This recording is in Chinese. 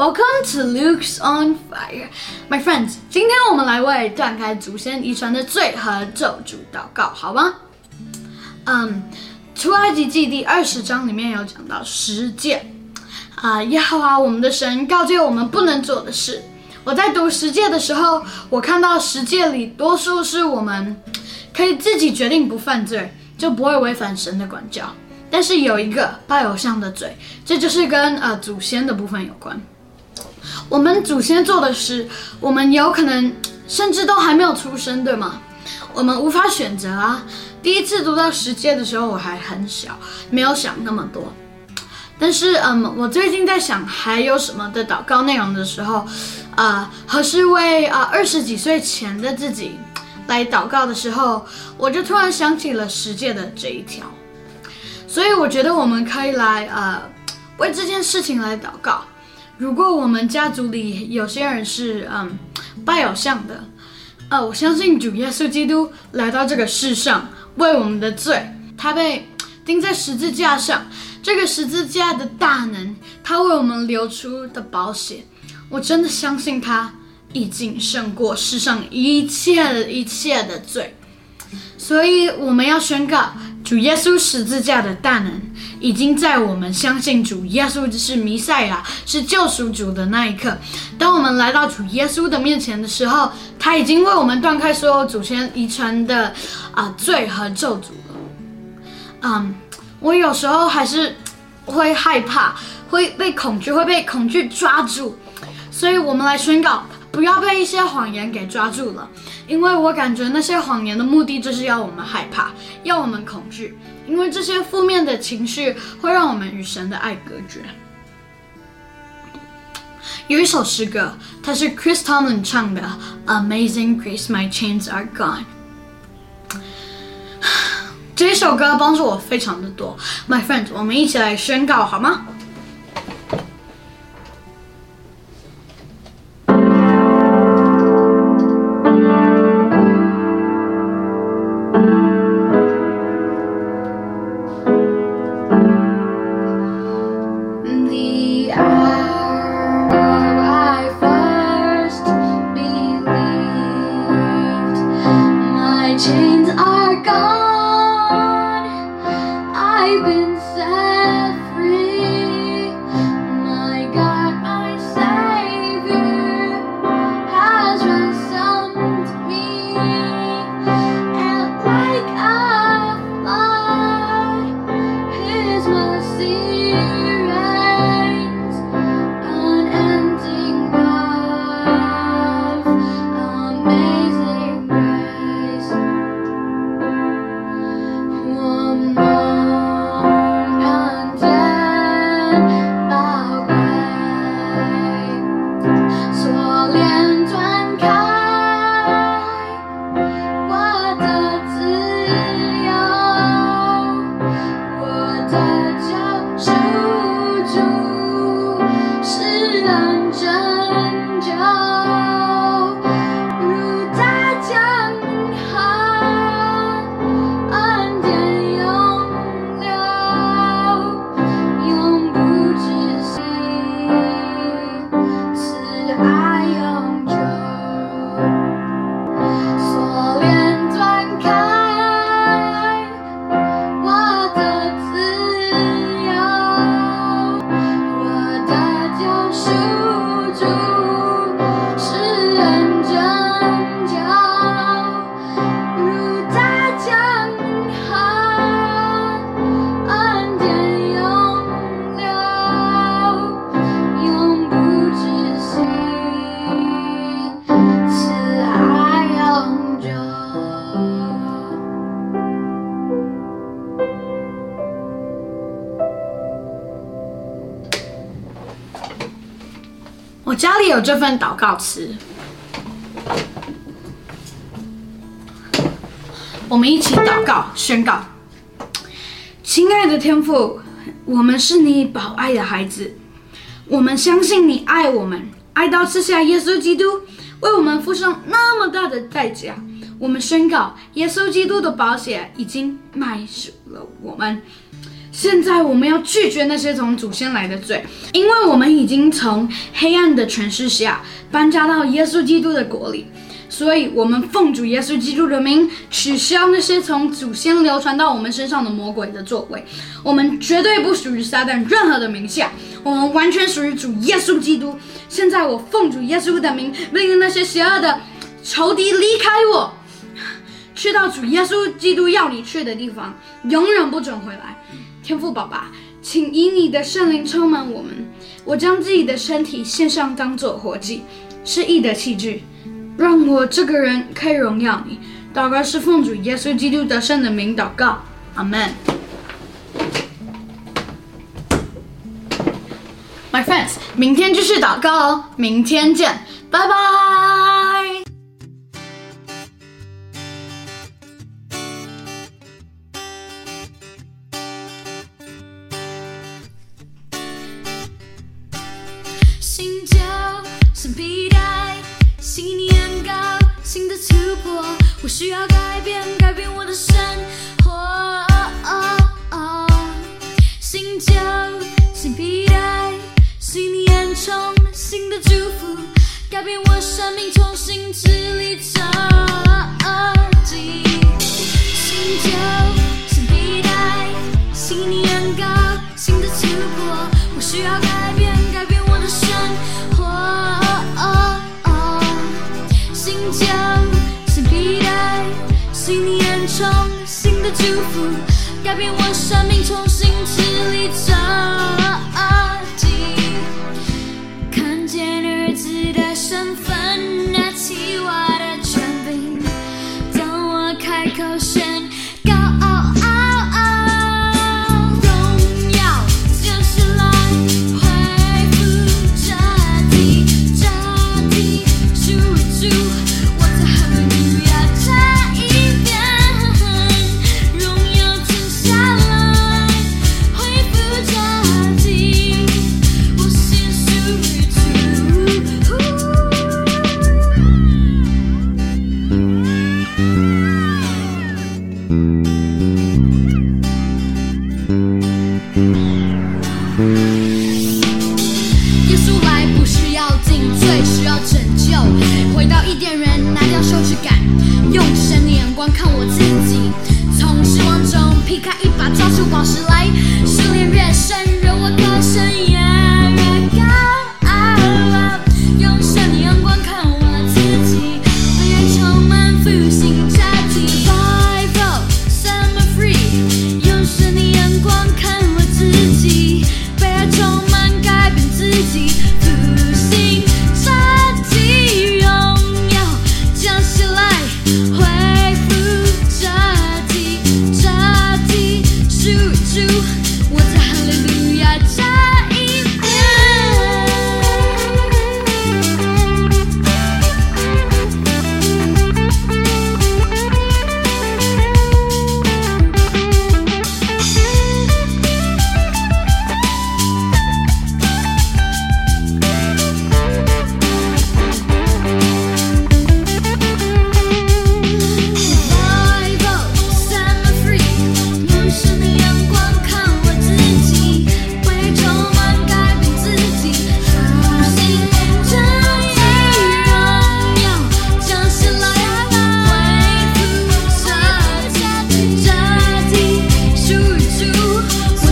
Welcome to Luke's on Fire, my friends. 今天我们来为断开祖先遗传的罪和咒诅祷告，好吗？嗯，出埃及记第二十章里面有讲到十诫啊，耶和华我们的神告诫我们不能做的事。我在读十诫的时候，我看到十诫里多数是我们可以自己决定不犯罪，就不会违反神的管教。但是有一个拜偶像的罪，这就是跟呃祖先的部分有关。我们祖先做的事，我们有可能甚至都还没有出生，对吗？我们无法选择啊。第一次读到十诫的时候，我还很小，没有想那么多。但是，嗯，我最近在想还有什么的祷告内容的时候，啊，和是为啊二十几岁前的自己来祷告的时候，我就突然想起了十诫的这一条。所以我觉得我们可以来呃为这件事情来祷告。如果我们家族里有些人是嗯拜偶像的，呃，我相信主耶稣基督来到这个世上为我们的罪，他被钉在十字架上，这个十字架的大能，他为我们流出的宝血，我真的相信他已经胜过世上一切一切的罪。所以我们要宣告。主耶稣十字架的大能，已经在我们相信主耶稣是弥赛亚、是救赎主的那一刻。当我们来到主耶稣的面前的时候，他已经为我们断开所有祖先遗传的啊罪和咒诅了。嗯，我有时候还是会害怕，会被恐惧，会被恐惧抓住。所以我们来宣告，不要被一些谎言给抓住了。因为我感觉那些谎言的目的就是要我们害怕，要我们恐惧，因为这些负面的情绪会让我们与神的爱隔绝。有一首诗歌，它是 Chris Tomlin 唱的《Amazing Grace》，My Chains Are Gone。这首歌帮助我非常的多，My friends，我们一起来宣告好吗？我有这份祷告词，我们一起祷告宣告：亲爱的天父，我们是你宝爱的孩子，我们相信你爱我们，爱到赐下耶稣基督为我们付上那么大的代价。我们宣告，耶稣基督的宝血已经买赎了我们。现在我们要拒绝那些从祖先来的罪，因为我们已经从黑暗的权势下搬家到耶稣基督的国里。所以，我们奉主耶稣基督的名，取消那些从祖先流传到我们身上的魔鬼的作为。我们绝对不属于撒旦任何的名下，我们完全属于主耶稣基督。现在，我奉主耶稣的名，命令那些邪恶的仇敌离开我，去到主耶稣基督要你去的地方，永远不准回来。天父爸爸，请以你的圣灵充满我们。我将自己的身体献上，当做活祭，是义的器具。让我这个人可以荣耀你。祷告是奉主耶稣基督得胜的名祷告，阿门。My friends，明天继续祷告哦，明天见，拜拜。新的突破，我需要改变，改变我的生活。新旧新皮带，信念充满新的祝福，改变我生命，重新治理着。心跳，心披带，信念高，新的突破，我需要，改生命，重新治理着。看见儿子的身份，拿起碗耶于